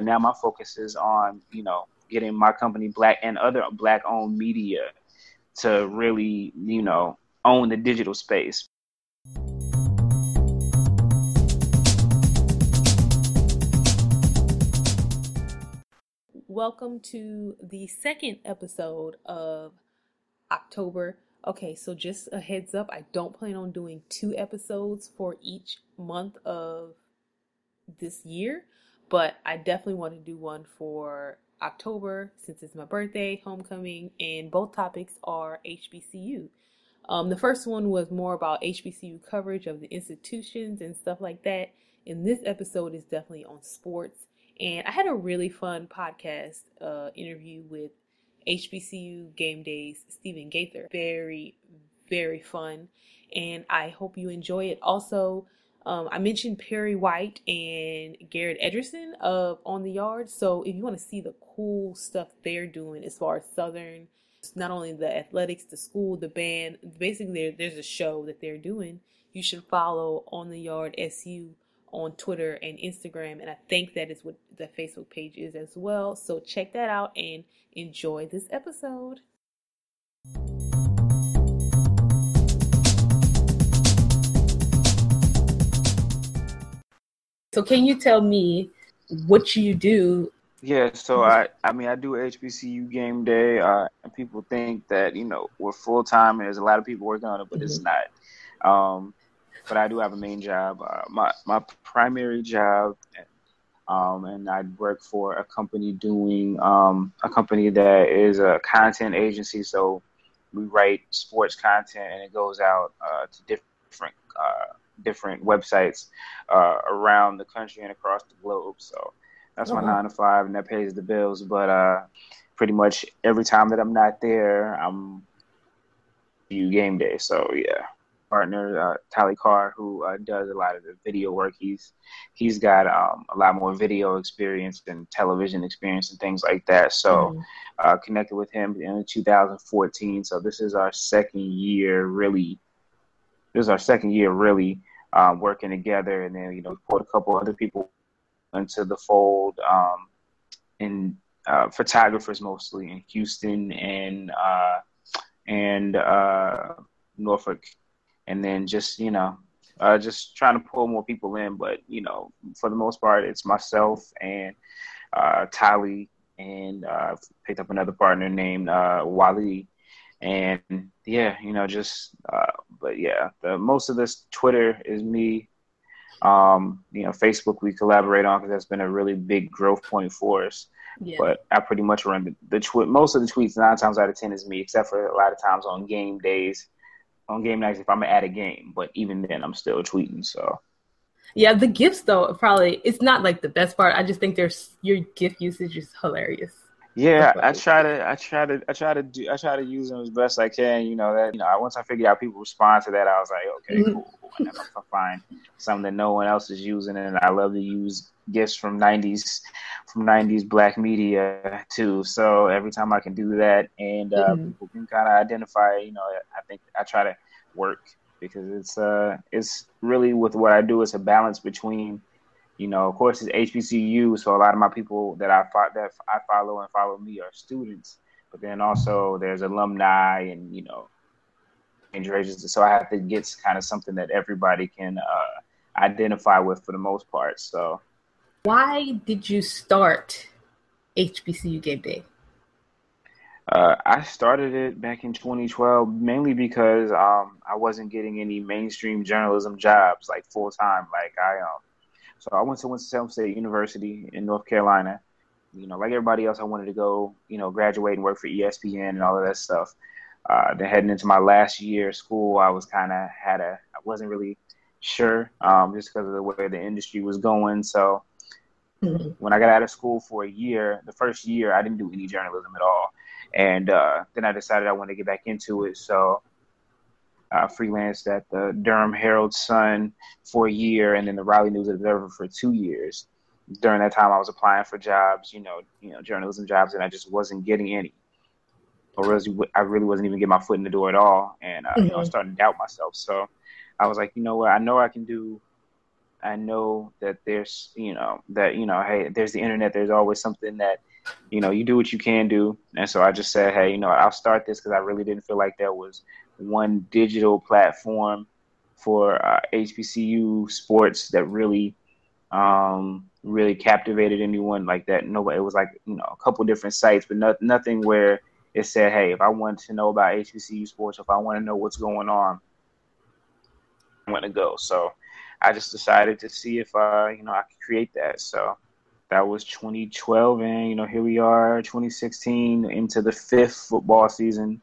now my focus is on you know getting my company black and other black owned media to really you know own the digital space. Welcome to the second episode of october. Okay so just a heads up i don't plan on doing two episodes for each month of this year but I definitely want to do one for October since it's my birthday, homecoming, and both topics are HBCU. Um, the first one was more about HBCU coverage of the institutions and stuff like that. And this episode is definitely on sports. And I had a really fun podcast uh, interview with HBCU Game Days Stephen Gaither. Very, very fun. And I hope you enjoy it. Also, um, I mentioned Perry White and Garrett Ederson of On the Yard. So if you want to see the cool stuff they're doing as far as Southern, not only the athletics, the school, the band, basically there's a show that they're doing. You should follow On the Yard SU on Twitter and Instagram. And I think that is what the Facebook page is as well. So check that out and enjoy this episode. So can you tell me what you do? Yeah, so I I mean I do HBCU game day. Uh, and people think that you know we're full time and there's a lot of people working on it, but mm-hmm. it's not. Um, but I do have a main job. Uh, my my primary job, um, and I work for a company doing um, a company that is a content agency. So we write sports content and it goes out uh, to different uh, different websites uh, around the country and across the globe. So that's my nine to five, and that pays the bills. But uh, pretty much every time that I'm not there, I'm you game day. So yeah, partner uh, Tally Carr, who uh, does a lot of the video work. He's he's got um, a lot more video experience and television experience and things like that. So mm. uh, connected with him in 2014. So this is our second year really. This is our second year really um, working together, and then you know put a couple other people into the fold, um, uh, photographers mostly in Houston and uh, and uh, Norfolk, and then just you know uh, just trying to pull more people in. But you know, for the most part, it's myself and uh, Tali, and uh, picked up another partner named uh, Wally, and yeah, you know, just uh, but yeah, the most of this Twitter is me. Um, you know, Facebook we collaborate on because that's been a really big growth point for us. Yeah. But I pretty much run the, the tweet. Most of the tweets, nine times out of ten, is me, except for a lot of times on game days, on game nights if I'm at a game. But even then, I'm still tweeting. So. Yeah, the GIFs though probably it's not like the best part. I just think there's your GIF usage is hilarious. Yeah, I try to, I try to, I try to do, I try to use them as best I can. You know that, you know, once I figured out people respond to that, I was like, okay, mm-hmm. cool. And if I find something that no one else is using, and I love to use GIFs from '90s, from '90s black media too. So every time I can do that, and uh, mm-hmm. people can kind of identify, you know, I think I try to work because it's uh, it's really with what I do. It's a balance between you know, of course, it's HBCU, so a lot of my people that I fo- that I follow and follow me are students. But then also there's alumni and you know, agencies. So I have to get kind of something that everybody can uh, identify with for the most part. So, why did you start HBCU Game Day? Uh, I started it back in 2012 mainly because um, I wasn't getting any mainstream journalism jobs like full time. Like I um, so I went to Winston-Salem State University in North Carolina. You know, like everybody else, I wanted to go, you know, graduate and work for ESPN and all of that stuff. Uh, then heading into my last year of school, I was kind of had a, I wasn't really sure, um, just because of the way the industry was going. So mm-hmm. when I got out of school for a year, the first year I didn't do any journalism at all, and uh, then I decided I wanted to get back into it. So uh, freelanced at the Durham Herald Sun for a year, and then the Raleigh News Observer for two years. During that time, I was applying for jobs, you know, you know, journalism jobs, and I just wasn't getting any. Or really, I really wasn't even getting my foot in the door at all, and uh, mm-hmm. you know, I mm-hmm. started to doubt myself. So I was like, you know what, I know I can do I know that there's, you know, that you know, hey, there's the internet. There's always something that, you know, you do what you can do. And so I just said, hey, you know, I'll start this because I really didn't feel like there was one digital platform for uh, HBCU sports that really, um, really captivated anyone like that. Nobody. It was like you know a couple different sites, but not, nothing where it said, hey, if I want to know about HBCU sports, if I want to know what's going on, I want to go. So I just decided to see if uh, you know I could create that. So that was 2012, and you know here we are, 2016, into the fifth football season.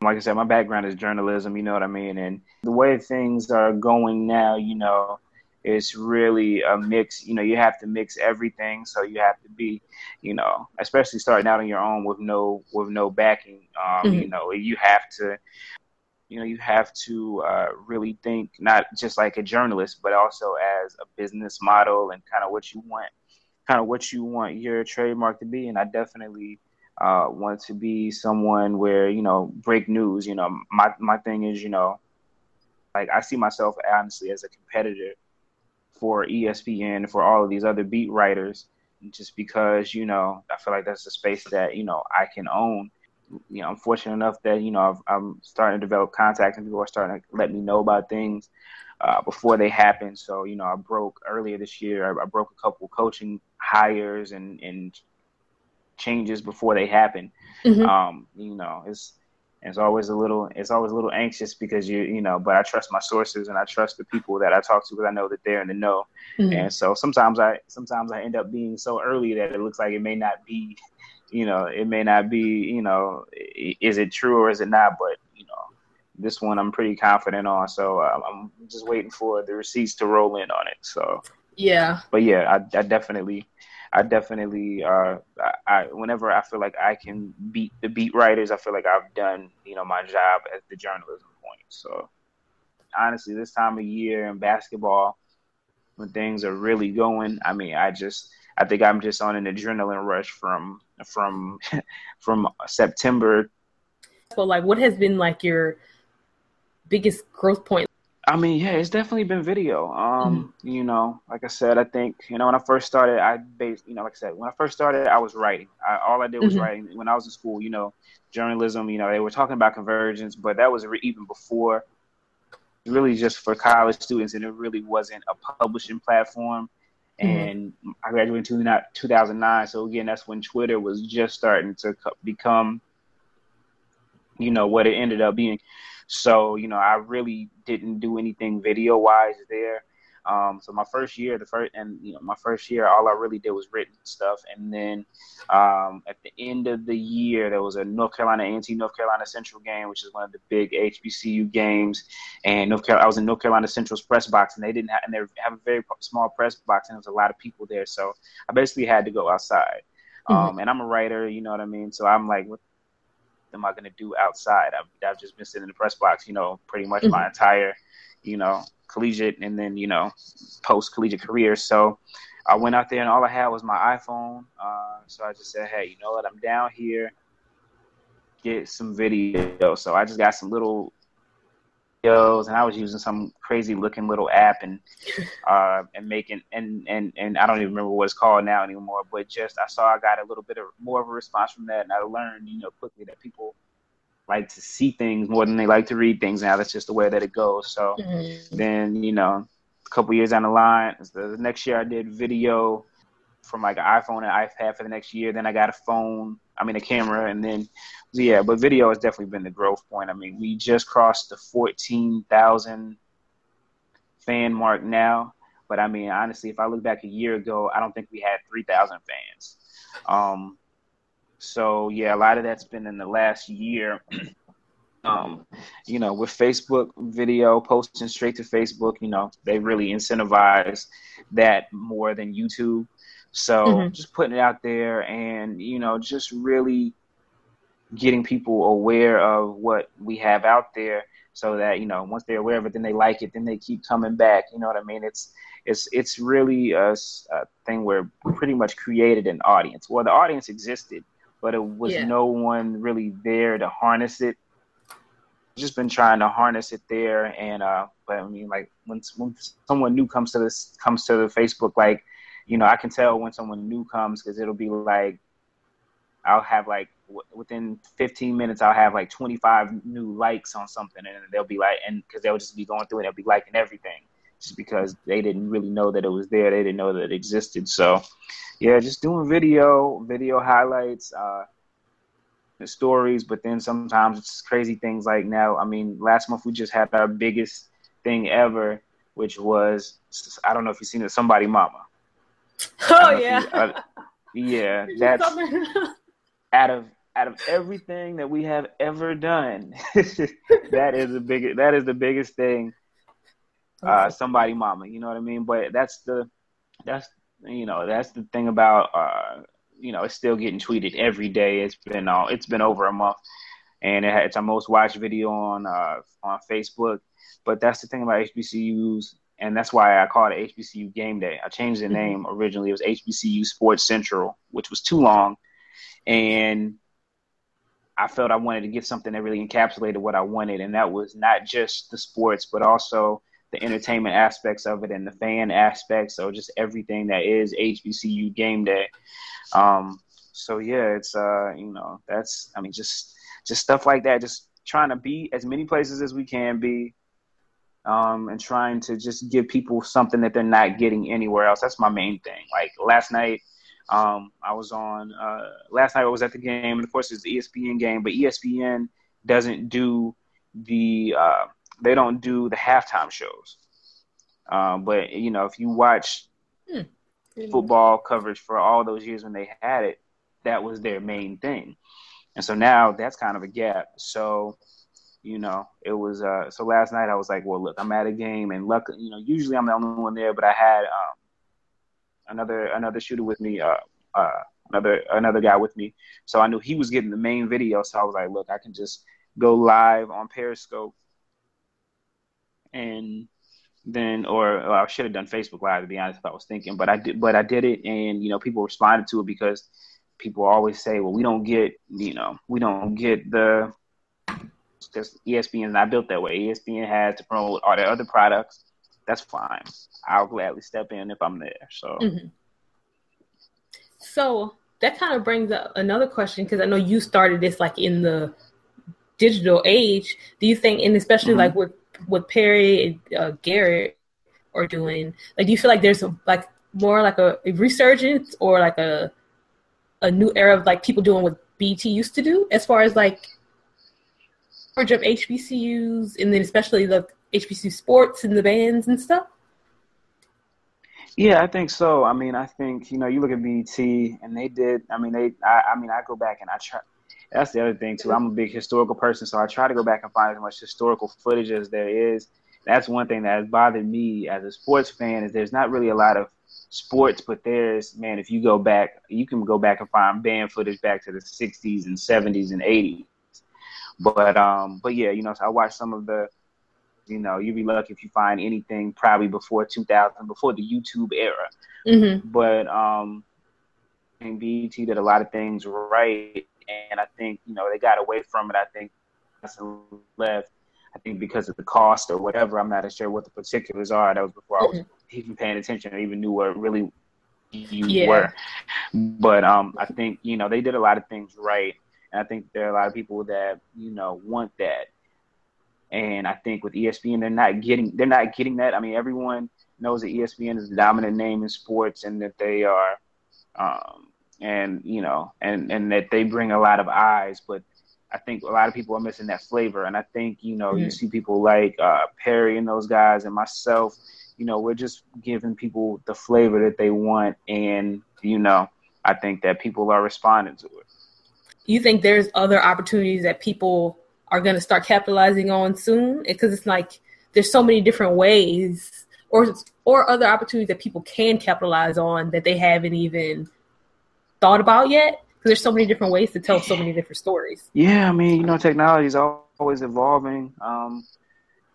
Like I said, my background is journalism. You know what I mean, and the way things are going now, you know, it's really a mix. You know, you have to mix everything. So you have to be, you know, especially starting out on your own with no with no backing. Um, mm-hmm. You know, you have to you know you have to uh, really think not just like a journalist but also as a business model and kind of what you want kind of what you want your trademark to be and i definitely uh, want to be someone where you know break news you know my my thing is you know like i see myself honestly as a competitor for espn for all of these other beat writers just because you know i feel like that's a space that you know i can own you know, I'm fortunate enough that you know i am starting to develop contacts and people are starting to let me know about things uh, before they happen. So you know, I broke earlier this year. I, I broke a couple coaching hires and and changes before they happen. Mm-hmm. Um, you know, it's it's always a little it's always a little anxious because you you know, but I trust my sources and I trust the people that I talk to because I know that they're in the know. Mm-hmm. And so sometimes I sometimes I end up being so early that it looks like it may not be you know, it may not be, you know, is it true or is it not? But you know, this one I'm pretty confident on. So uh, I'm just waiting for the receipts to roll in on it. So yeah, but yeah, I, I definitely, I definitely, uh, I, I, whenever I feel like I can beat the beat writers, I feel like I've done, you know, my job at the journalism point. So honestly, this time of year in basketball, when things are really going, I mean, I just, I think I'm just on an adrenaline rush from from from September. So, like, what has been like your biggest growth point? I mean, yeah, it's definitely been video. Um, mm-hmm. you know, like I said, I think you know when I first started, I based, you know, like I said, when I first started, I was writing. I, all I did was mm-hmm. writing. When I was in school, you know, journalism, you know, they were talking about convergence, but that was re- even before. Really, just for college students, and it really wasn't a publishing platform. Mm-hmm. and. I graduated in 2009. So again, that's when Twitter was just starting to become, you know, what it ended up being. So you know, I really didn't do anything video wise there. Um, so my first year, the first and you know my first year, all I really did was written stuff, and then um, at the end of the year, there was a North Carolina A&T North Carolina Central game, which is one of the big HBCU games, and North Carolina, I was in North Carolina Central's press box, and they didn't have and they have a very small press box, and there was a lot of people there, so I basically had to go outside. Mm-hmm. Um, and I'm a writer, you know what I mean, so I'm like, what am I gonna do outside? I've, I've just been sitting in the press box, you know, pretty much mm-hmm. my entire, you know, collegiate and then you know post collegiate career. So I went out there and all I had was my iPhone. Uh, so I just said, hey, you know what? I'm down here. Get some video. So I just got some little videos and I was using some crazy looking little app and uh, and making and, and and I don't even remember what it's called now anymore. But just I saw I got a little bit of more of a response from that and I learned you know quickly that people like to see things more than they like to read things now. That's just the way that it goes. So mm-hmm. then, you know, a couple years down the line, the next year I did video from like an iPhone and iPad for the next year. Then I got a phone, I mean a camera, and then yeah. But video has definitely been the growth point. I mean, we just crossed the fourteen thousand fan mark now. But I mean, honestly, if I look back a year ago, I don't think we had three thousand fans. Um, so yeah, a lot of that's been in the last year. um, you know, with Facebook video posting straight to Facebook, you know, they really incentivize that more than YouTube. So mm-hmm. just putting it out there and, you know, just really getting people aware of what we have out there so that, you know, once they're aware of it, then they like it, then they keep coming back. You know what I mean? It's, it's, it's really a, a thing where we pretty much created an audience. Well, the audience existed but it was yeah. no one really there to harness it. just been trying to harness it there. And uh, but I mean, like when, when someone new comes to this comes to the Facebook, like you know, I can tell when someone new comes because it'll be like I'll have like w- within 15 minutes I'll have like 25 new likes on something, and they'll be like, and because they'll just be going through it, they'll be liking everything just because they didn't really know that it was there, they didn't know that it existed. So, yeah, just doing video, video highlights. Uh, stories, but then sometimes it's crazy things like now. I mean, last month we just had our biggest thing ever, which was I don't know if you've seen it, somebody mama. Oh yeah, uh, yeah. That's out of out of everything that we have ever done. that is the biggest. That is the biggest thing. Uh, somebody mama, you know what I mean? But that's the that's you know that's the thing about uh, you know, it's still getting tweeted every day. It's been uh, it's been over a month, and it, it's our most watched video on uh, on Facebook. But that's the thing about HBCUs, and that's why I call it HBCU Game Day. I changed the mm-hmm. name originally; it was HBCU Sports Central, which was too long, and I felt I wanted to get something that really encapsulated what I wanted, and that was not just the sports, but also the entertainment aspects of it and the fan aspects, so just everything that is HBCU Game Day. Um, so yeah, it's uh, you know, that's I mean, just just stuff like that. Just trying to be as many places as we can be, um, and trying to just give people something that they're not getting anywhere else. That's my main thing. Like last night, um, I was on. Uh, last night I was at the game, and of course it's the ESPN game, but ESPN doesn't do the. Uh, they don't do the halftime shows. Um, but you know, if you watch hmm football coverage for all those years when they had it, that was their main thing. And so now that's kind of a gap. So, you know, it was uh so last night I was like, well, look, I'm at a game and luck, you know, usually I'm the only one there, but I had um another another shooter with me, uh uh another another guy with me. So I knew he was getting the main video, so I was like, look, I can just go live on Periscope and then or, or I should have done Facebook Live to be honest if I was thinking, but I did but I did it and you know people responded to it because people always say, well, we don't get you know we don't get the because ESPN is not built that way. ESPN has to promote all their other products. That's fine. I'll gladly step in if I'm there. So. Mm-hmm. So that kind of brings up another question because I know you started this like in the digital age. Do you think, and especially mm-hmm. like with what Perry and uh, Garrett are doing? Like, do you feel like there's a, like more like a, a resurgence or like a a new era of like people doing what BET used to do as far as like coverage of HBCUs and then especially the HBCU sports and the bands and stuff? Yeah, I think so. I mean, I think you know, you look at BET and they did. I mean, they. I, I mean, I go back and I try that's the other thing too. I'm a big historical person, so I try to go back and find as much historical footage as there is. That's one thing that has bothered me as a sports fan is there's not really a lot of sports, but there's man, if you go back, you can go back and find band footage back to the 60s and 70s and 80s. But um, but yeah, you know, so I watched some of the, you know, you'd be lucky if you find anything probably before 2000, before the YouTube era. Mm-hmm. But um, and BET did a lot of things right and I think you know they got away from it. I think left. I think because of the cost or whatever. I'm not sure what the particulars are. That was before mm-hmm. I was even paying attention or even knew what really you yeah. were. But um, I think you know they did a lot of things right, and I think there are a lot of people that you know want that. And I think with ESPN, they're not getting they're not getting that. I mean, everyone knows that ESPN is the dominant name in sports, and that they are um, and you know, and and that they bring a lot of eyes, but I think a lot of people are missing that flavor. And I think you know, mm-hmm. you see people like uh, Perry and those guys, and myself. You know, we're just giving people the flavor that they want, and you know, I think that people are responding to it. You think there's other opportunities that people are going to start capitalizing on soon? Because it's like there's so many different ways, or or other opportunities that people can capitalize on that they haven't even thought about yet because there's so many different ways to tell so many different stories. Yeah, I mean, you know, technology is always evolving. Um,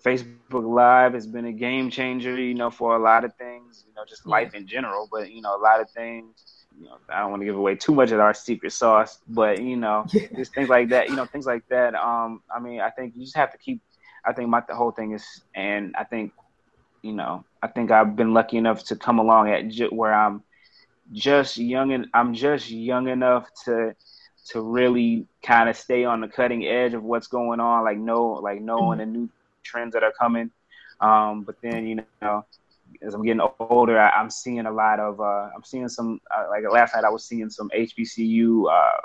Facebook Live has been a game changer, you know, for a lot of things, you know, just life in general. But you know, a lot of things, you know, I don't want to give away too much of our secret sauce, but you know, yeah. just things like that. You know, things like that. Um, I mean, I think you just have to keep. I think my the whole thing is, and I think, you know, I think I've been lucky enough to come along at j- where I'm just young and I'm just young enough to to really kind of stay on the cutting edge of what's going on, like know like knowing mm-hmm. the new trends that are coming. Um, but then you know, as I'm getting older, I, am seeing a lot of uh, I'm seeing some uh, like last night I was seeing some HBCU. Uh,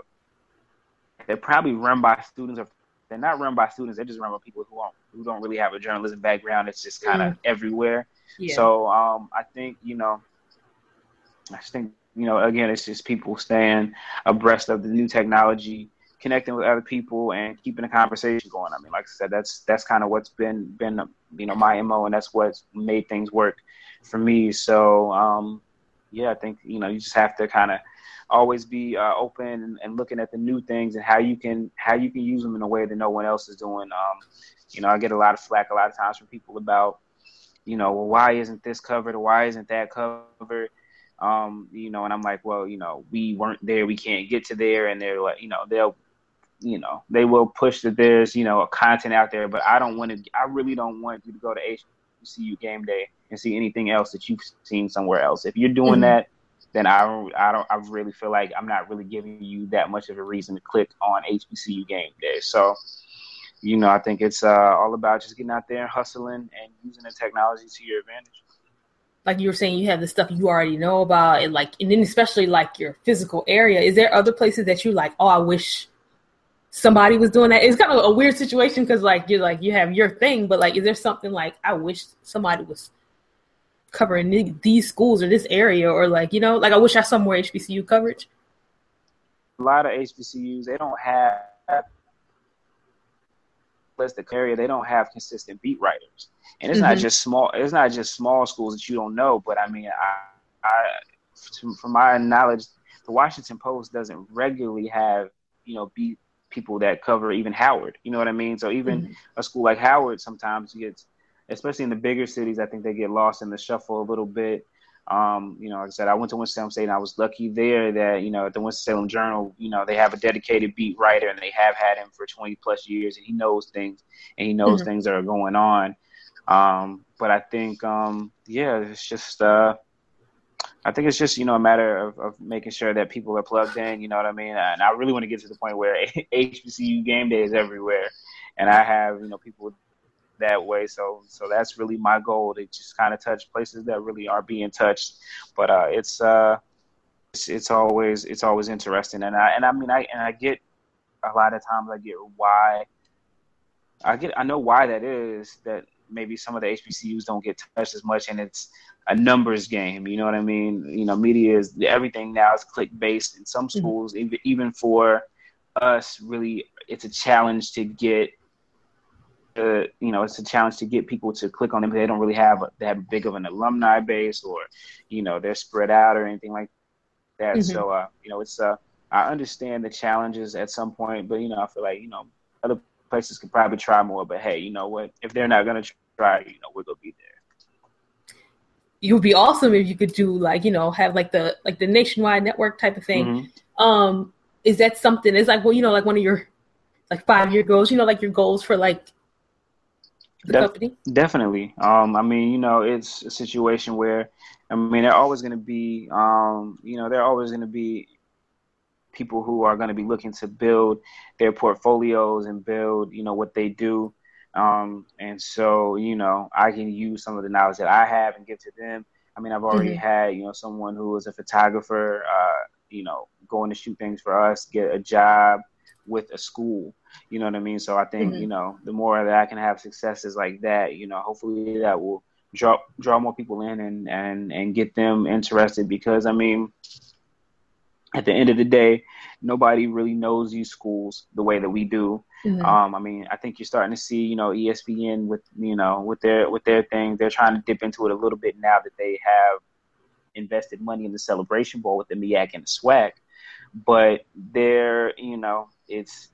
they're probably run by students, or they're not run by students. They're just run by people who don't who don't really have a journalism background. It's just kind of mm. everywhere. Yeah. So um, I think you know, I just think you know, again, it's just people staying abreast of the new technology, connecting with other people, and keeping the conversation going. I mean, like I said, that's that's kind of what's been been you know my mo, and that's what's made things work for me. So um, yeah, I think you know you just have to kind of always be uh, open and, and, looking at the new things and how you can how you can use them in a way that no one else is doing. Um, you know, I get a lot of flack a lot of times from people about, you know, well, why isn't this covered or why isn't that covered? Um, you know, and I'm like, well, you know, we weren't there, we can't get to there, and they're like, you know, they'll, you know, they will push that there's, you know, a content out there, but I don't want to, I really don't want you to go to HBCU game day and see anything else that you've seen somewhere else. If you're doing mm-hmm. that, then I don't, I don't, I really feel like I'm not really giving you that much of a reason to click on HBCU game day. So, you know, I think it's uh, all about just getting out there and hustling and using the technology to your advantage like you were saying, you have the stuff you already know about, and like, and then especially like your physical area. Is there other places that you like? Oh, I wish somebody was doing that. It's kind of a weird situation because like you're like you have your thing, but like, is there something like I wish somebody was covering these schools or this area, or like you know, like I wish I saw more HBCU coverage. A lot of HBCUs they don't have the area they don't have consistent beat writers and it's mm-hmm. not just small. It's not just small schools that you don't know. But I mean, I, I, from my knowledge, the Washington Post doesn't regularly have you know beat people that cover even Howard. You know what I mean? So even mm-hmm. a school like Howard sometimes gets, especially in the bigger cities, I think they get lost in the shuffle a little bit. Um, you know, like I said, I went to Winston-Salem State and I was lucky there that, you know, at the Winston-Salem Journal, you know, they have a dedicated beat writer and they have had him for 20 plus years and he knows things and he knows mm-hmm. things that are going on. Um, but I think, um, yeah, it's just, uh, I think it's just, you know, a matter of, of making sure that people are plugged in, you know what I mean? And I really want to get to the point where HBCU game day is everywhere. And I have, you know, people that way. So, so that's really my goal to just kind of touch places that really are being touched. But, uh, it's, uh, it's, it's always, it's always interesting. And I, and I mean, I, and I get a lot of times I get why I get, I know why that is that maybe some of the HBCUs don't get touched as much, and it's a numbers game. You know what I mean? You know, media is everything now is click based. In some mm-hmm. schools, mm-hmm. even even for us, really, it's a challenge to get. Uh, you know, it's a challenge to get people to click on them. They don't really have that big of an alumni base, or you know, they're spread out or anything like that. Mm-hmm. So, uh, you know, it's uh, I understand the challenges at some point, but you know, I feel like you know, other places could probably try more. But hey, you know what? If they're not gonna try, you know, we're gonna be there. It would be awesome if you could do like you know have like the like the nationwide network type of thing. Mm-hmm. Um, is that something? It's like well, you know, like one of your like five year goals. You know, like your goals for like the Def- company. Definitely. Um, I mean, you know, it's a situation where I mean, they're always going to be, um, you know, they're always going to be people who are going to be looking to build their portfolios and build, you know, what they do. Um, and so, you know, I can use some of the knowledge that I have and give to them. I mean, I've already mm-hmm. had, you know, someone who was a photographer, uh, you know, going to shoot things for us, get a job with a school. You know what I mean? So I think, mm-hmm. you know, the more that I can have successes like that, you know, hopefully that will draw draw more people in and and and get them interested because I mean, at the end of the day, nobody really knows these schools the way that we do. Mm-hmm. Um, I mean, I think you're starting to see, you know, ESPN with you know with their with their thing. They're trying to dip into it a little bit now that they have invested money in the Celebration Bowl with the MEAC and the SWAC. But they're, you know, it's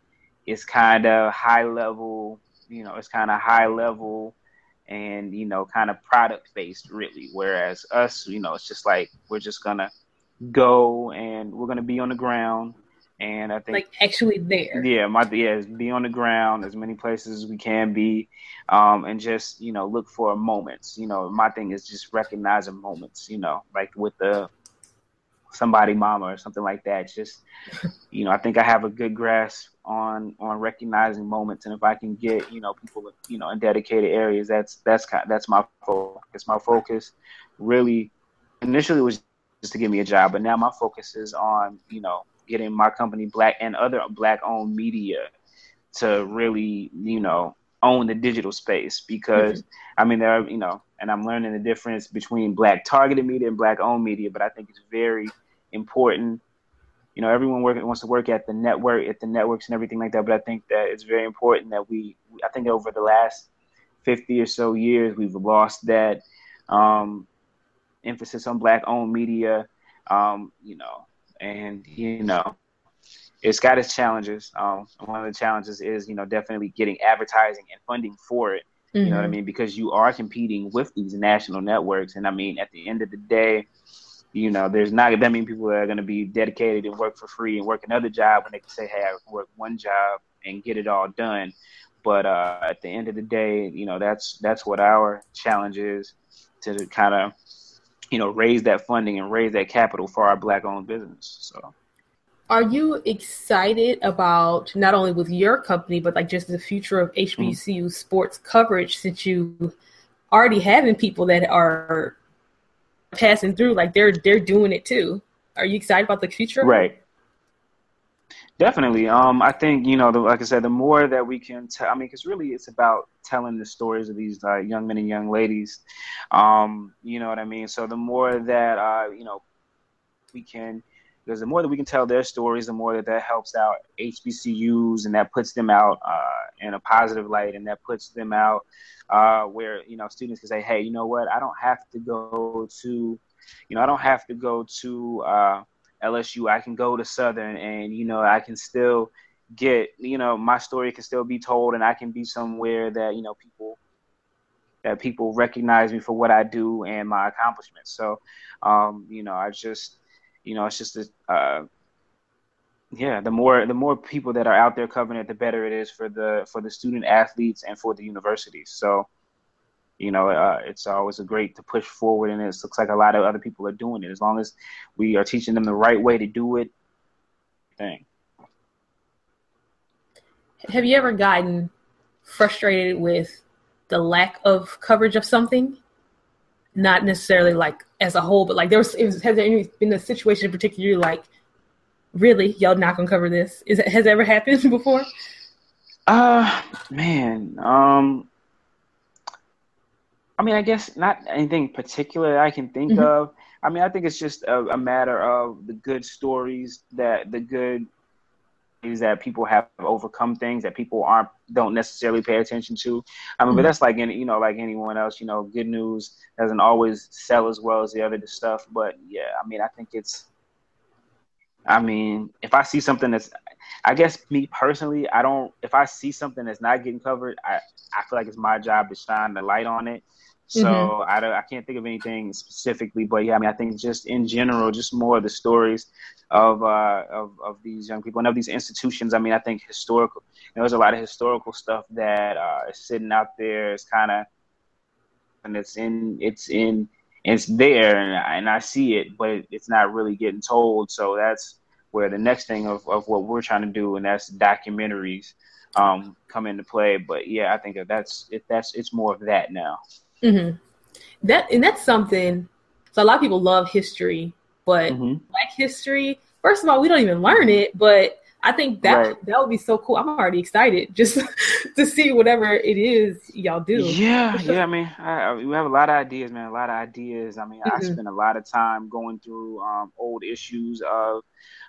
it's kind of high level. You know, it's kind of high level and you know kind of product based really whereas us you know it's just like we're just gonna go and we're going to be on the ground. And I think like actually there. Yeah, my yeah, be on the ground as many places as we can be, um, and just you know look for moments. You know, my thing is just recognizing moments. You know, like with the somebody mama or something like that. Just you know, I think I have a good grasp on on recognizing moments, and if I can get you know people you know in dedicated areas, that's that's kind that's my focus. My focus really initially was just to give me a job, but now my focus is on you know getting my company black and other black owned media to really you know own the digital space because mm-hmm. I mean there are you know and I'm learning the difference between black targeted media and black owned media, but I think it's very important. You know, everyone work, wants to work at the network, at the networks and everything like that. But I think that it's very important that we, I think over the last 50 or so years, we've lost that um, emphasis on black owned media, um, you know, and, you know, it's got its challenges. Um, one of the challenges is, you know, definitely getting advertising and funding for it. Mm-hmm. You know what I mm-hmm. mean? Because you are competing with these national networks. And I mean, at the end of the day, you know, there's not that many people that are going to be dedicated and work for free and work another job when they can say, hey, I work one job and get it all done. But uh, at the end of the day, you know, that's that's what our challenge is to kind of, you know, raise that funding and raise that capital for our black-owned business. So. Are you excited about not only with your company, but like just the future of HBCU mm. sports coverage since you already having people that are passing through, like they're they're doing it too. Are you excited about the future? Right. Definitely. Um, I think you know, the, like I said, the more that we can tell. I mean, because really, it's about telling the stories of these uh, young men and young ladies. Um, you know what I mean? So the more that uh, you know, we can, because the more that we can tell their stories, the more that that helps out HBCUs and that puts them out uh, in a positive light, and that puts them out uh, where you know students can say, "Hey, you know what? I don't have to go to, you know, I don't have to go to uh, LSU. I can go to Southern, and you know, I can still get, you know, my story can still be told, and I can be somewhere that you know people." That people recognize me for what I do and my accomplishments. So, um, you know, I just, you know, it's just a, uh, yeah the more the more people that are out there covering it the better it is for the for the student athletes and for the universities. So you know uh, it's always a great to push forward and it looks like a lot of other people are doing it. As long as we are teaching them the right way to do it thing have you ever gotten frustrated with the lack of coverage of something not necessarily like as a whole but like there was, was has there been a situation in particular like really? Y'all not gonna cover this? Is it has it ever happened before? Uh man um i mean i guess not anything particular i can think mm-hmm. of. I mean i think it's just a, a, matter of the good stories that the good is that people have overcome things that people aren't don't necessarily pay attention to. I mean, mm-hmm. but that's like any you know like anyone else. You know, good news doesn't always sell as well as the other stuff. But yeah, I mean, I think it's I mean, if I see something that's, I guess me personally, I don't. If I see something that's not getting covered, I I feel like it's my job to shine the light on it. So mm-hmm. I, I can't think of anything specifically, but yeah, I mean, I think just in general, just more of the stories of uh, of of these young people and of these institutions. I mean, I think historical. You know, there's a lot of historical stuff that uh, is sitting out there. It's kind of and it's in it's in it's there and I, and I see it, but it's not really getting told. So that's where the next thing of, of what we're trying to do, and that's documentaries, um, come into play. But yeah, I think that that's it, that's it's more of that now. Mm-hmm. That and that's something. So a lot of people love history, but mm-hmm. Black history. First of all, we don't even learn it, but I think that right. that would be so cool. I'm already excited just to see whatever it is y'all do. Yeah, yeah. I mean, I, we have a lot of ideas, man. A lot of ideas. I mean, mm-hmm. I spend a lot of time going through um, old issues of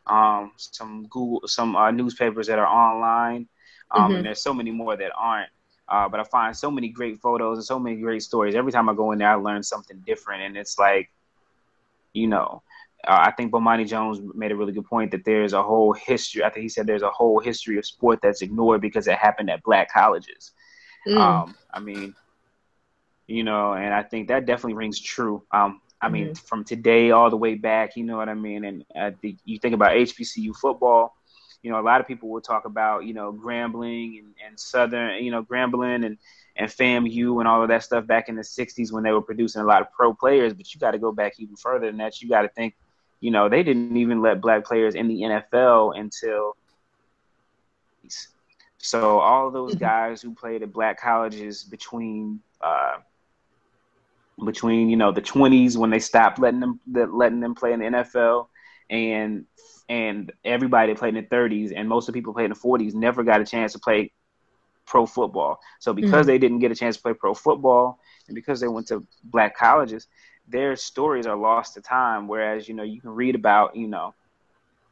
um, some Google, some uh, newspapers that are online, um, mm-hmm. and there's so many more that aren't. Uh, but I find so many great photos and so many great stories. Every time I go in there, I learn something different, and it's like, you know, uh, I think Bomani Jones made a really good point that there's a whole history. I think he said there's a whole history of sport that's ignored because it happened at black colleges. Mm. Um, I mean, you know, and I think that definitely rings true. Um, I mean, mm-hmm. from today all the way back, you know what I mean? And uh, the, you think about HBCU football, you know, a lot of people will talk about, you know, Grambling and, and Southern, you know, Grambling and, and FAMU and all of that stuff back in the 60s when they were producing a lot of pro players. But you got to go back even further than that. You got to think, you know, they didn't even let black players in the NFL until. So all those mm-hmm. guys who played at black colleges between uh, between you know the 20s when they stopped letting them letting them play in the NFL and and everybody that played in the 30s and most of the people played in the 40s never got a chance to play pro football. So because mm-hmm. they didn't get a chance to play pro football and because they went to black colleges, their stories are lost to time. Whereas, you know, you can read about, you know,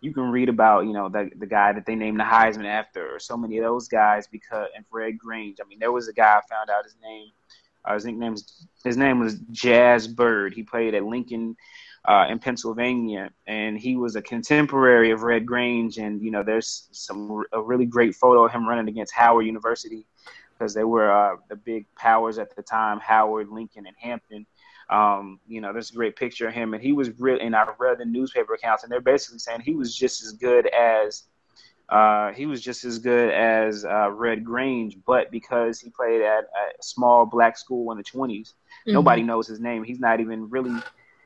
you can read about, you know, the the guy that they named the Heisman after, or so many of those guys because and Red Grange. I mean, there was a guy I found out his name. Uh, his nickname his name was Jazz Byrd. He played at Lincoln uh, in Pennsylvania, and he was a contemporary of Red Grange. And you know, there's some a really great photo of him running against Howard University because they were uh, the big powers at the time, Howard, Lincoln, and Hampton. Um, you know, there's a great picture of him, and he was real. And I read the newspaper accounts, and they're basically saying he was just as good as uh, he was just as good as uh, Red Grange, but because he played at a small black school in the 20s, mm-hmm. nobody knows his name. He's not even really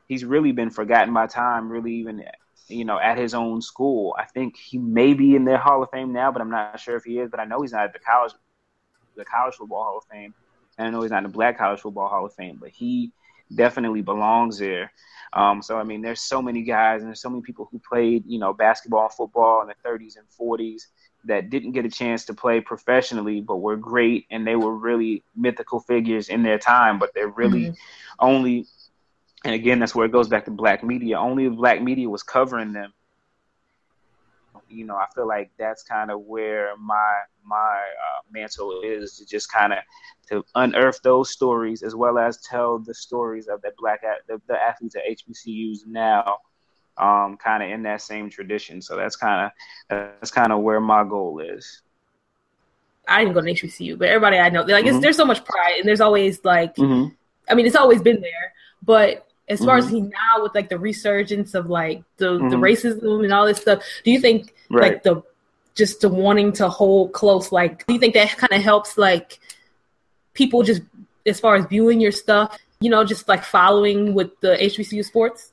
he's really been forgotten by time, really even you know at his own school. I think he may be in the Hall of Fame now, but I'm not sure if he is. But I know he's not at the college the college football Hall of Fame, and I know he's not in the Black College Football Hall of Fame, but he definitely belongs there. Um, so I mean, there's so many guys and there's so many people who played, you know, basketball and football in the 30s and 40s that didn't get a chance to play professionally, but were great and they were really mythical figures in their time. But they're really mm-hmm. only and again, that's where it goes back to black media. Only if black media was covering them. You know, I feel like that's kind of where my my uh, mantle is to just kind of to unearth those stories as well as tell the stories of the black the, the athletes at HBCUs now, um, kind of in that same tradition. So that's kind of that's kind of where my goal is. I didn't go to HBCU, but everybody I know, like, mm-hmm. there's so much pride, and there's always like, mm-hmm. I mean, it's always been there, but as far mm-hmm. as he now with like the resurgence of like the, mm-hmm. the racism and all this stuff do you think right. like the just the wanting to hold close like do you think that kind of helps like people just as far as viewing your stuff you know just like following with the hbcu sports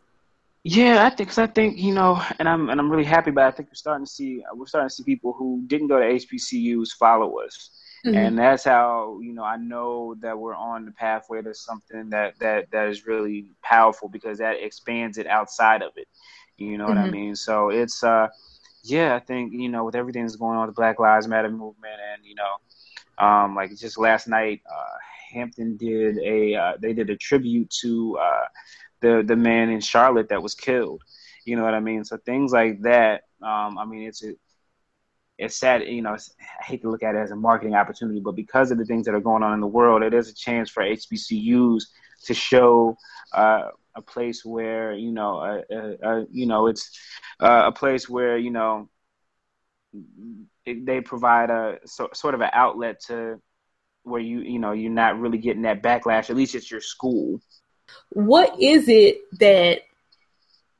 yeah, I think cause I think you know, and I'm and I'm really happy. But I think we're starting to see we're starting to see people who didn't go to HBCUs follow us. Mm-hmm. And that's how you know I know that we're on the pathway to something that that that is really powerful because that expands it outside of it. You know mm-hmm. what I mm-hmm. mean? So it's uh yeah, I think you know with everything that's going on with the Black Lives Matter movement and you know um like just last night uh Hampton did a uh, they did a tribute to uh the the man in Charlotte that was killed. You know what I mean? So things like that um I mean it's a it's sad, you know, I hate to look at it as a marketing opportunity, but because of the things that are going on in the world, it is a chance for HBCUs to show uh, a place where, you know, uh, uh, you know, it's uh, a place where, you know, they provide a so, sort of an outlet to where you, you know, you're not really getting that backlash. At least it's your school. What is it that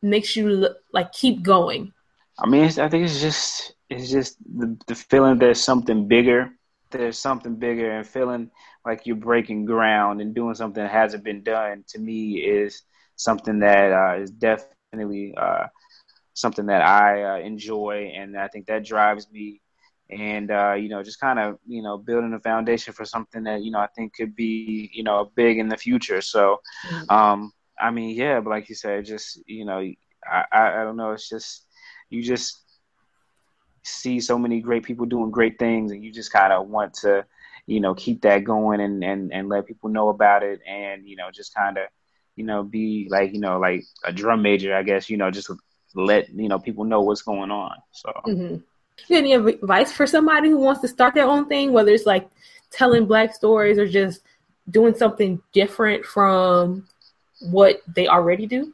makes you like keep going? I mean, I think it's just it's just the, the feeling there's something bigger. There's something bigger, and feeling like you're breaking ground and doing something that hasn't been done to me is something that uh, is definitely uh, something that I uh, enjoy, and I think that drives me. And uh, you know, just kind of you know building a foundation for something that you know I think could be you know big in the future. So, mm-hmm. um, I mean, yeah, but like you said, just you know, I, I, I don't know. It's just you just see so many great people doing great things, and you just kind of want to, you know, keep that going and and and let people know about it, and you know, just kind of, you know, be like you know like a drum major, I guess, you know, just let you know people know what's going on. So. Mm-hmm. any advice for somebody who wants to start their own thing, whether it's like telling black stories or just doing something different from what they already do?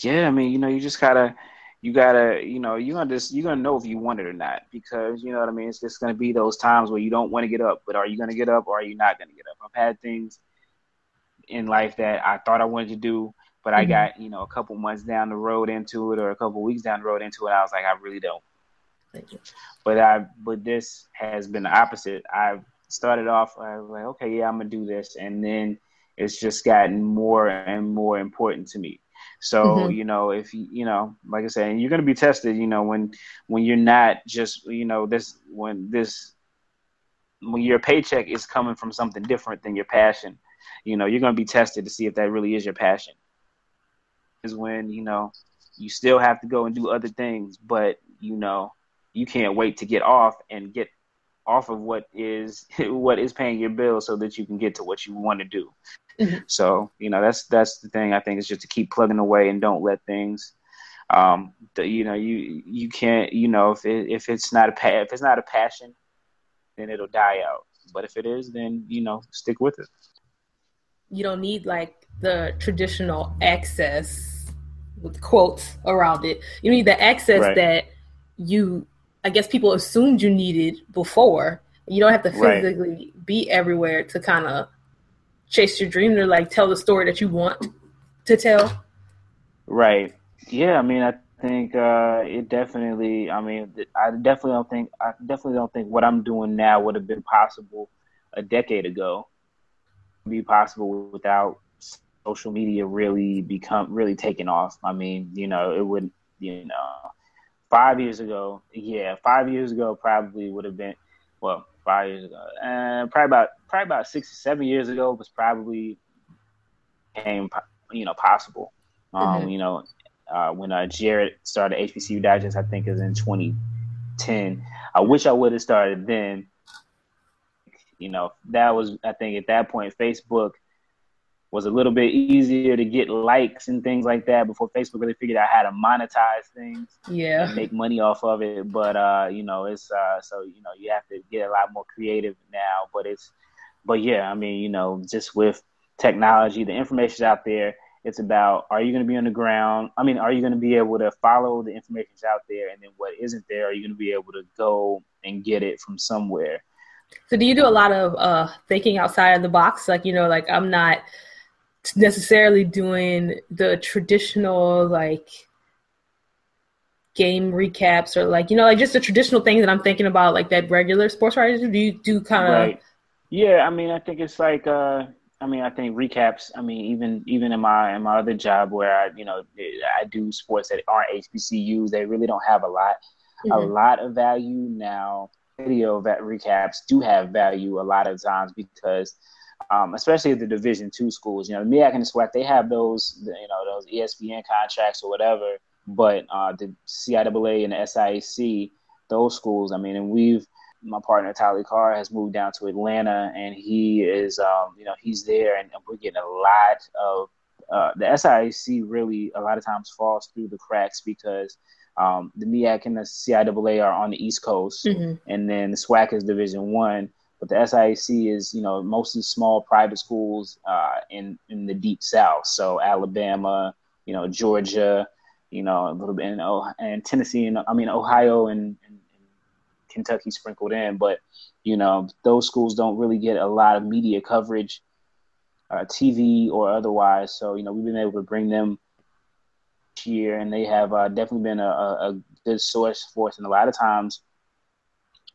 Yeah, I mean, you know, you just gotta you gotta, you know, you're gonna just you're gonna know if you want it or not because you know what I mean. It's just gonna be those times where you don't want to get up, but are you gonna get up or are you not gonna get up? I've had things in life that I thought I wanted to do, but I mm-hmm. got you know a couple months down the road into it or a couple weeks down the road into it. I was like, I really don't. Thank you. But I but this has been the opposite. I started off I was like, okay, yeah, I'm gonna do this, and then it's just gotten more and more important to me. So mm-hmm. you know, if you you know, like I said, you're gonna be tested. You know, when when you're not just you know this when this when your paycheck is coming from something different than your passion, you know, you're gonna be tested to see if that really is your passion. Is when you know you still have to go and do other things, but you know you can't wait to get off and get off of what is what is paying your bills so that you can get to what you want to do. Mm-hmm. So you know that's that's the thing. I think is just to keep plugging away and don't let things. Um, the, you know you you can't you know if it, if it's not a pa- if it's not a passion, then it'll die out. But if it is, then you know stick with it. You don't need like the traditional access with quotes around it. You need the access right. that you I guess people assumed you needed before. You don't have to physically right. be everywhere to kind of chase your dream or like tell the story that you want to tell. Right. Yeah. I mean, I think uh, it definitely. I mean, I definitely don't think. I definitely don't think what I'm doing now would have been possible a decade ago. Be possible without social media really become really taking off. I mean, you know, it would. You know, five years ago, yeah, five years ago probably would have been, well, five years ago, and uh, probably about probably about six or seven years ago was probably became you know possible. Um, mm-hmm. You know, uh, when uh, Jarrett started HBCU Digest, I think is in 2010. I wish I would have started then. You know, that was I think at that point Facebook was a little bit easier to get likes and things like that before Facebook really figured out how to monetize things. Yeah. And make money off of it. But uh, you know, it's uh so you know, you have to get a lot more creative now. But it's but yeah, I mean, you know, just with technology, the information's out there. It's about are you going to be on the ground? I mean, are you going to be able to follow the information's out there, and then what isn't there? Are you going to be able to go and get it from somewhere? So, do you do a lot of uh, thinking outside of the box? Like, you know, like I'm not necessarily doing the traditional like game recaps or like you know like just the traditional things that I'm thinking about like that regular sports writers do. You do kind of right. Yeah, I mean, I think it's like uh, I mean, I think recaps. I mean, even even in my in my other job where I you know I do sports that aren't HBCUs, they really don't have a lot mm-hmm. a lot of value now. Video that recaps do have value a lot of times because um, especially the Division two schools. You know, the MEAC and the SWAC, they have those, you know, those ESPN contracts or whatever. But uh, the CIAA and the SIAC, those schools, I mean, and we've my partner Tyler Carr has moved down to Atlanta, and he is, um, you know, he's there, and, we're getting a lot of uh, the SIAC. Really, a lot of times falls through the cracks because um, the MEAC and the CIAA are on the East Coast, mm-hmm. and then the SWAC is Division One. But the SIAC is, you know, mostly small private schools uh, in in the deep South. So Alabama, you know, Georgia, you know, a little bit in and Tennessee, and I mean Ohio and, and, and Kentucky sprinkled in. But you know, those schools don't really get a lot of media coverage, uh, TV or otherwise. So you know, we've been able to bring them year, and they have uh, definitely been a, a, good source for us. And a lot of times,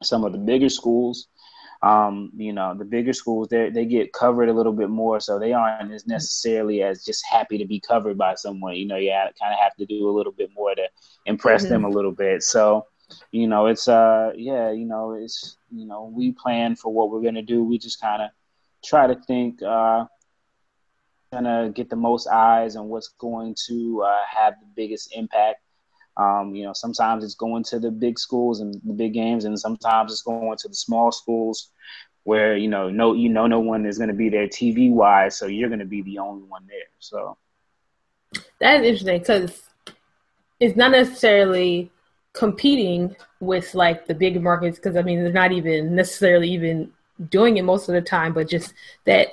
some of the bigger schools um, you know, the bigger schools they they get covered a little bit more, so they aren't as necessarily as just happy to be covered by someone. You know, you kind of have to do a little bit more to impress mm-hmm. them a little bit. So, you know, it's uh, yeah, you know, it's you know, we plan for what we're gonna do. We just kind of try to think uh gonna get the most eyes and what's going to uh, have the biggest impact um, you know, sometimes it's going to the big schools and the big games, and sometimes it's going to the small schools where you know no you know no one is going to be there TV wise, so you're going to be the only one there. So that is interesting because it's not necessarily competing with like the big markets because I mean they're not even necessarily even doing it most of the time, but just that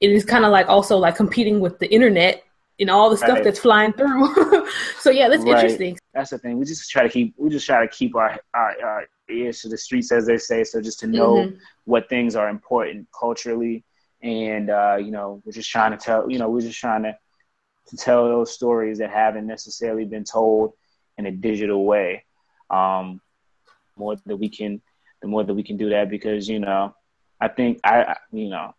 it is kind of like also like competing with the internet and all the stuff right. that's flying through. so yeah, that's right. interesting. That's the thing. We just try to keep we just try to keep our our, our ears to the streets, as they say. So just to know mm-hmm. what things are important culturally and uh, you know we're just trying to tell you know we're just trying to to tell those stories that haven't necessarily been told in a digital way. Um, more that we can, the more that we can do that, because you know, I think I, you know,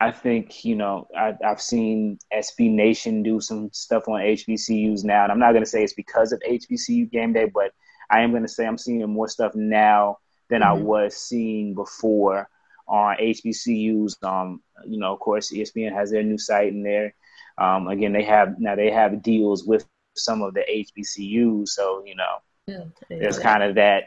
I think you know I, have seen SB Nation do some stuff on HBCUs now, and I'm not going to say it's because of HBCU game day, but I am going to say I'm seeing more stuff now than mm-hmm. I was seeing before on HBCUs. Um, you know, of course, ESPN has their new site and their um, again, they have now they have deals with some of the HBCUs, so you know, yeah, there's kind of that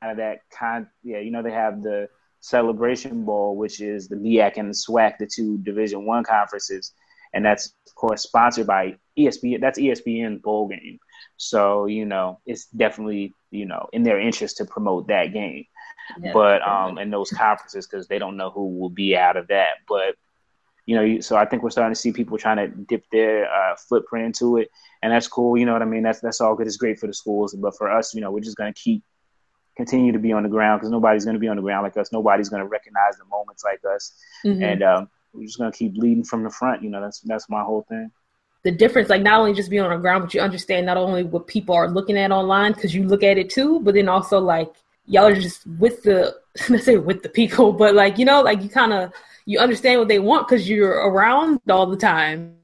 kind of that kind. Yeah, you know, they have the Celebration Bowl, which is the MEAC and the SWAC, the two Division One conferences, and that's of course sponsored by ESPN. That's ESPN bowl game, so you know it's definitely you know in their interest to promote that game. Yeah, but um, in those conferences because they don't know who will be out of that. But you know, so I think we're starting to see people trying to dip their uh, footprint into it, and that's cool. You know what I mean? That's that's all good. It's great for the schools, but for us, you know, we're just going to keep continue to be on the ground because nobody's going to be on the ground like us. Nobody's going to recognize the moments like us, mm-hmm. and um, we're just going to keep leading from the front. You know, that's that's my whole thing. The difference, like not only just being on the ground, but you understand not only what people are looking at online because you look at it too, but then also like y'all are just with the let's say with the people, but like you know, like you kind of you understand what they want because you're around all the time.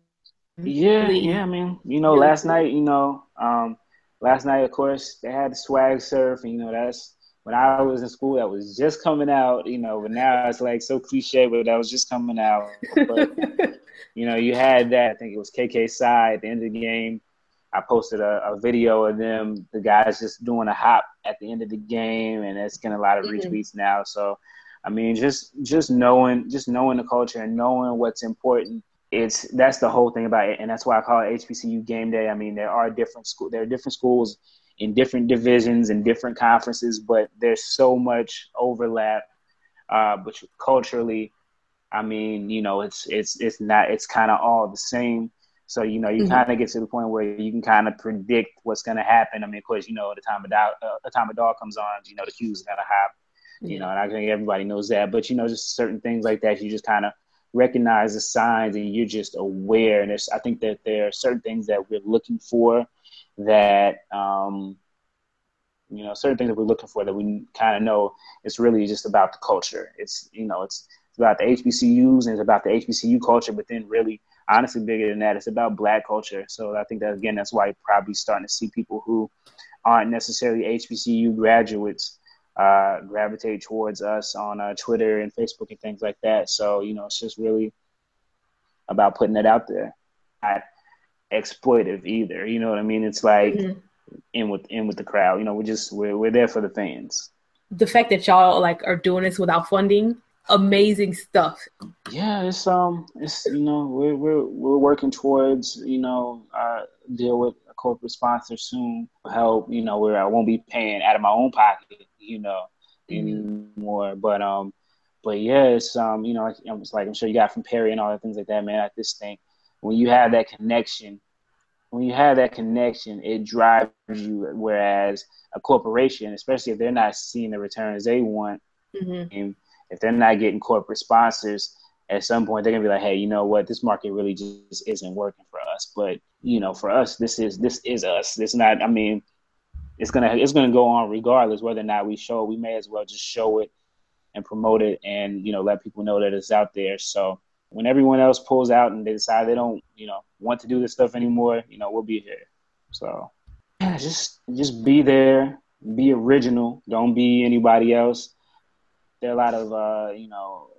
Yeah, really. yeah. I mean, you know, last night, you know, um, last night, of course, they had the swag surf, and you know, that's when I was in school. That was just coming out, you know. But now it's like so cliche, but that was just coming out. But you know, you had that. I think it was KK side at the end of the game. I posted a, a, video of them, the guys just doing a hop at the end of the game, and it's getting a lot of mm-hmm. retweets now. So I mean, just just knowing just knowing the culture and knowing what's important. It's that's the whole thing about it, and that's why I call it HBCU Game Day. I mean, there are different school there are different schools in different divisions and different conferences, but there's so much overlap. Uh, but culturally, I mean, you know, it's it's it's not it's kind of all the same. So you know, you mm-hmm. kind of get to the point where you can kind of predict what's going to happen. I mean, of course, you know, the Atomic Dog, uh, the Atomic Dog comes on, you know, the Ques going to have you know, and I think everybody knows that. But you know, just certain things like that, you just kind of recognize the signs, and you're just aware. And I think that there are certain things that we're looking for that, um, you know, certain things that we're looking for that we kind of know it's really just about the culture. It's you know, it's, it's about the HBCUs and it's about the HBCU culture, but then really, honestly, bigger than that, it's about Black culture. So I think that again, that's why you're probably starting to see people who aren't necessarily HBCU graduates uh, gravitate towards us on uh, Twitter and Facebook and things like that. So you know, it's just really about putting it out there. Not exploitive either. You know what I mean? It's like mm-hmm. in with in with the crowd. You know, we're just we're we're there for the fans. The fact that y'all like are doing this without funding, amazing stuff. Yeah, it's um, it's you know we're we're we're working towards you know uh, deal with corporate sponsor soon. Help you know where I won't be paying out of my own pocket you know, mm-hmm. anymore. But um, but yeah, it's um, you know, like, it's like I'm sure you got from Perry and all the things like that, man. I just think when you have that connection, when you have that connection, it drives you. Whereas a corporation, especially if they're not seeing the returns they want, mm-hmm. and if they're not getting corporate sponsors, at some point they're gonna be like, hey, you know what, this market really just isn't working for us. But you know, for us, this is this is us. It's not. I mean, it's gonna it's gonna go on regardless whether or not we show it. We may as well just show it and promote it and you know let people know that it's out there. So when everyone else pulls out and they decide they don't you know want to do this stuff anymore, you know we'll be here. So yeah, just just be there, be original. Don't be anybody else. There are a lot of uh, you know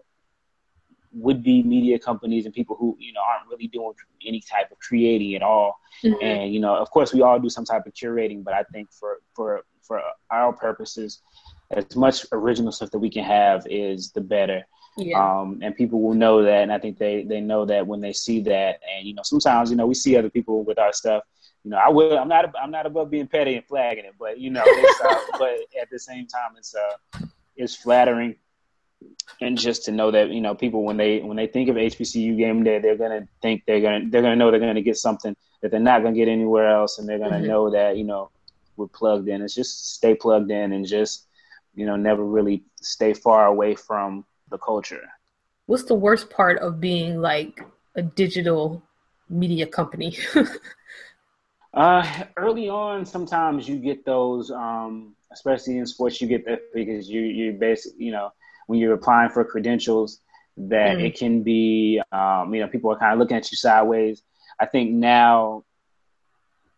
would be media companies and people who you know aren't really doing any type of creating at all. Mm-hmm. and you know of course we all do some type of curating but i think for for for our purposes as much original stuff that we can have is the better. Yeah. um, and people will know that and i think they they know that when they see that. And you know sometimes you know we see other people with our stuff. You know i will i'm not i'm not above being petty and flagging it but you know uh, but at the same time it's uh it's flattering and just to know that you know people when they when they think of HBCU game day, they're gonna think they're gonna they're gonna know they're gonna get something that they're not gonna get anywhere else, and they're gonna mm-hmm. know that you know we're plugged in. It's just stay plugged in and just you know never really stay far away from the culture. what's the worst part of being like a digital media company? uh, early on, sometimes you get those, um, especially in sports, you get that because you you basically you know when you're applying for credentials that mm. it can be um, you know people are kind of looking at you sideways. I think now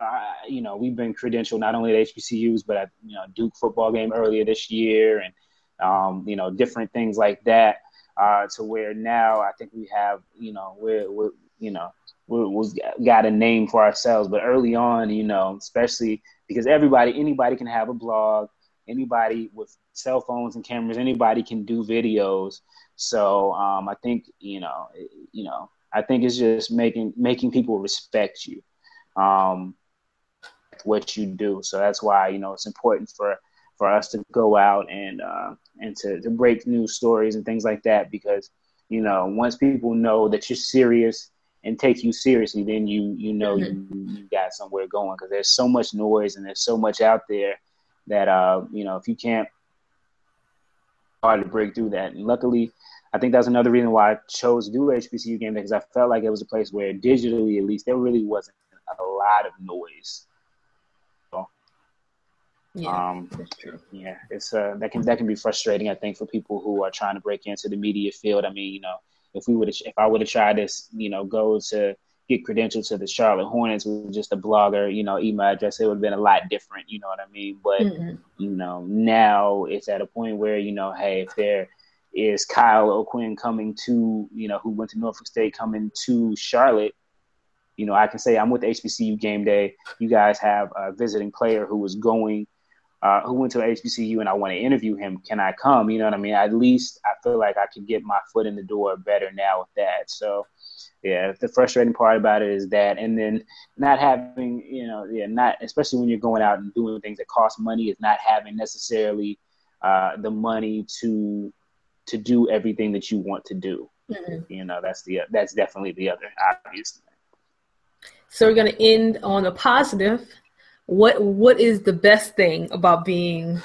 uh, you know, we've been credentialed not only at HBCUs, but at, you know, Duke football game earlier this year and, um, you know, different things like that, uh, to where now I think we have, you know, we're, we're you know, we we've got a name for ourselves. But early on, you know, especially because everybody, anybody can have a blog, anybody with cell phones and cameras, anybody can do videos. So um, I think, you know, you know, I think it's just making making people respect you. Um, what you do. So that's why you know it's important for for us to go out and uh, and to, to break news stories and things like that because you know once people know that you're serious and take you seriously, then you you know mm-hmm. you, you got somewhere going because there's so much noise and there's so much out there that uh you know if you can't hard to break through that. And luckily, I think that's another reason why I chose to do HBCU game because I felt like it was a place where digitally, at least, there really wasn't a lot of noise. Yeah, um. Yeah, it's uh, that can that can be frustrating. I think for people who are trying to break into the media field. I mean, you know, if we would if I would have tried this, you know, go to get credentials to the Charlotte Hornets with just a blogger, you know, email address, it would have been a lot different. You know what I mean? But mm-hmm. you know, now it's at a point where you know, hey, if there is Kyle O'Quinn coming to, you know, who went to Norfolk State coming to Charlotte, you know, I can say I'm with HBCU game day. You guys have a visiting player who was going uh, who went to HBCU and I want to interview him, can I come? You know what I mean? At least I feel like I could get my foot in the door better now with that. So, yeah, the frustrating part about it is that, and then not having, you know, yeah, not especially when you're going out and doing things that cost money, is not having necessarily uh, the money to to do everything that you want to do. Mm-hmm. You know, that's the that's definitely the other obvious. So we're going to end on a positive what what is the best thing about being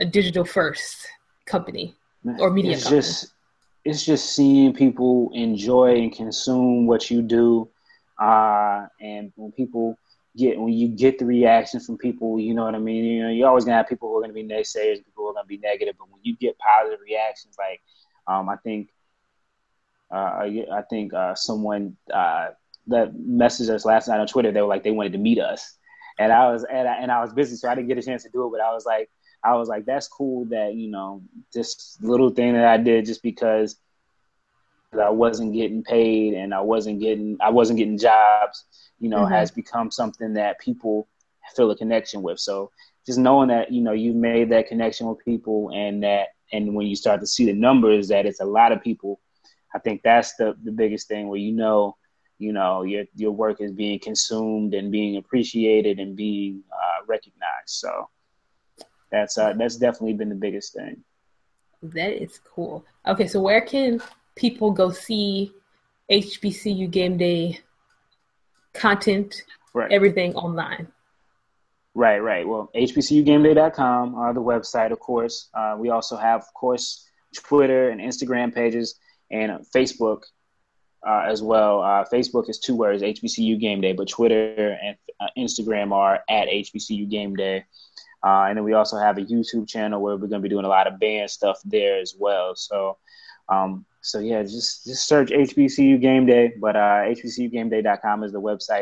a digital first company or media it's company? just it's just seeing people enjoy and consume what you do uh, and when people get when you get the reaction from people you know what i mean you know you're always gonna have people who are gonna be naysayers people who are gonna be negative but when you get positive reactions like um, i think uh, i think uh, someone uh, that messaged us last night on twitter they were like they wanted to meet us and I was and I, and I was busy, so I didn't get a chance to do it. But I was like, I was like, that's cool that you know this little thing that I did just because I wasn't getting paid and I wasn't getting I wasn't getting jobs, you know, mm-hmm. has become something that people feel a connection with. So just knowing that you know you made that connection with people and that and when you start to see the numbers that it's a lot of people, I think that's the the biggest thing where you know you know your your work is being consumed and being appreciated and being uh, recognized. So that's uh, that's definitely been the biggest thing. That is cool. Okay, so where can people go see HBCU Game Day content, right. everything online? Right, right. Well, HBCUGameDay.com are the website, of course. Uh, we also have, of course, Twitter and Instagram pages and Facebook uh, as well. Uh, Facebook is two words, HBCU Game Day, but Twitter and uh, Instagram are at HBCU Game Day. Uh, and then we also have a YouTube channel where we're going to be doing a lot of band stuff there as well. So, um, so yeah, just just search HBCU Game Day, but uh, HBCUGameDay.com is the website.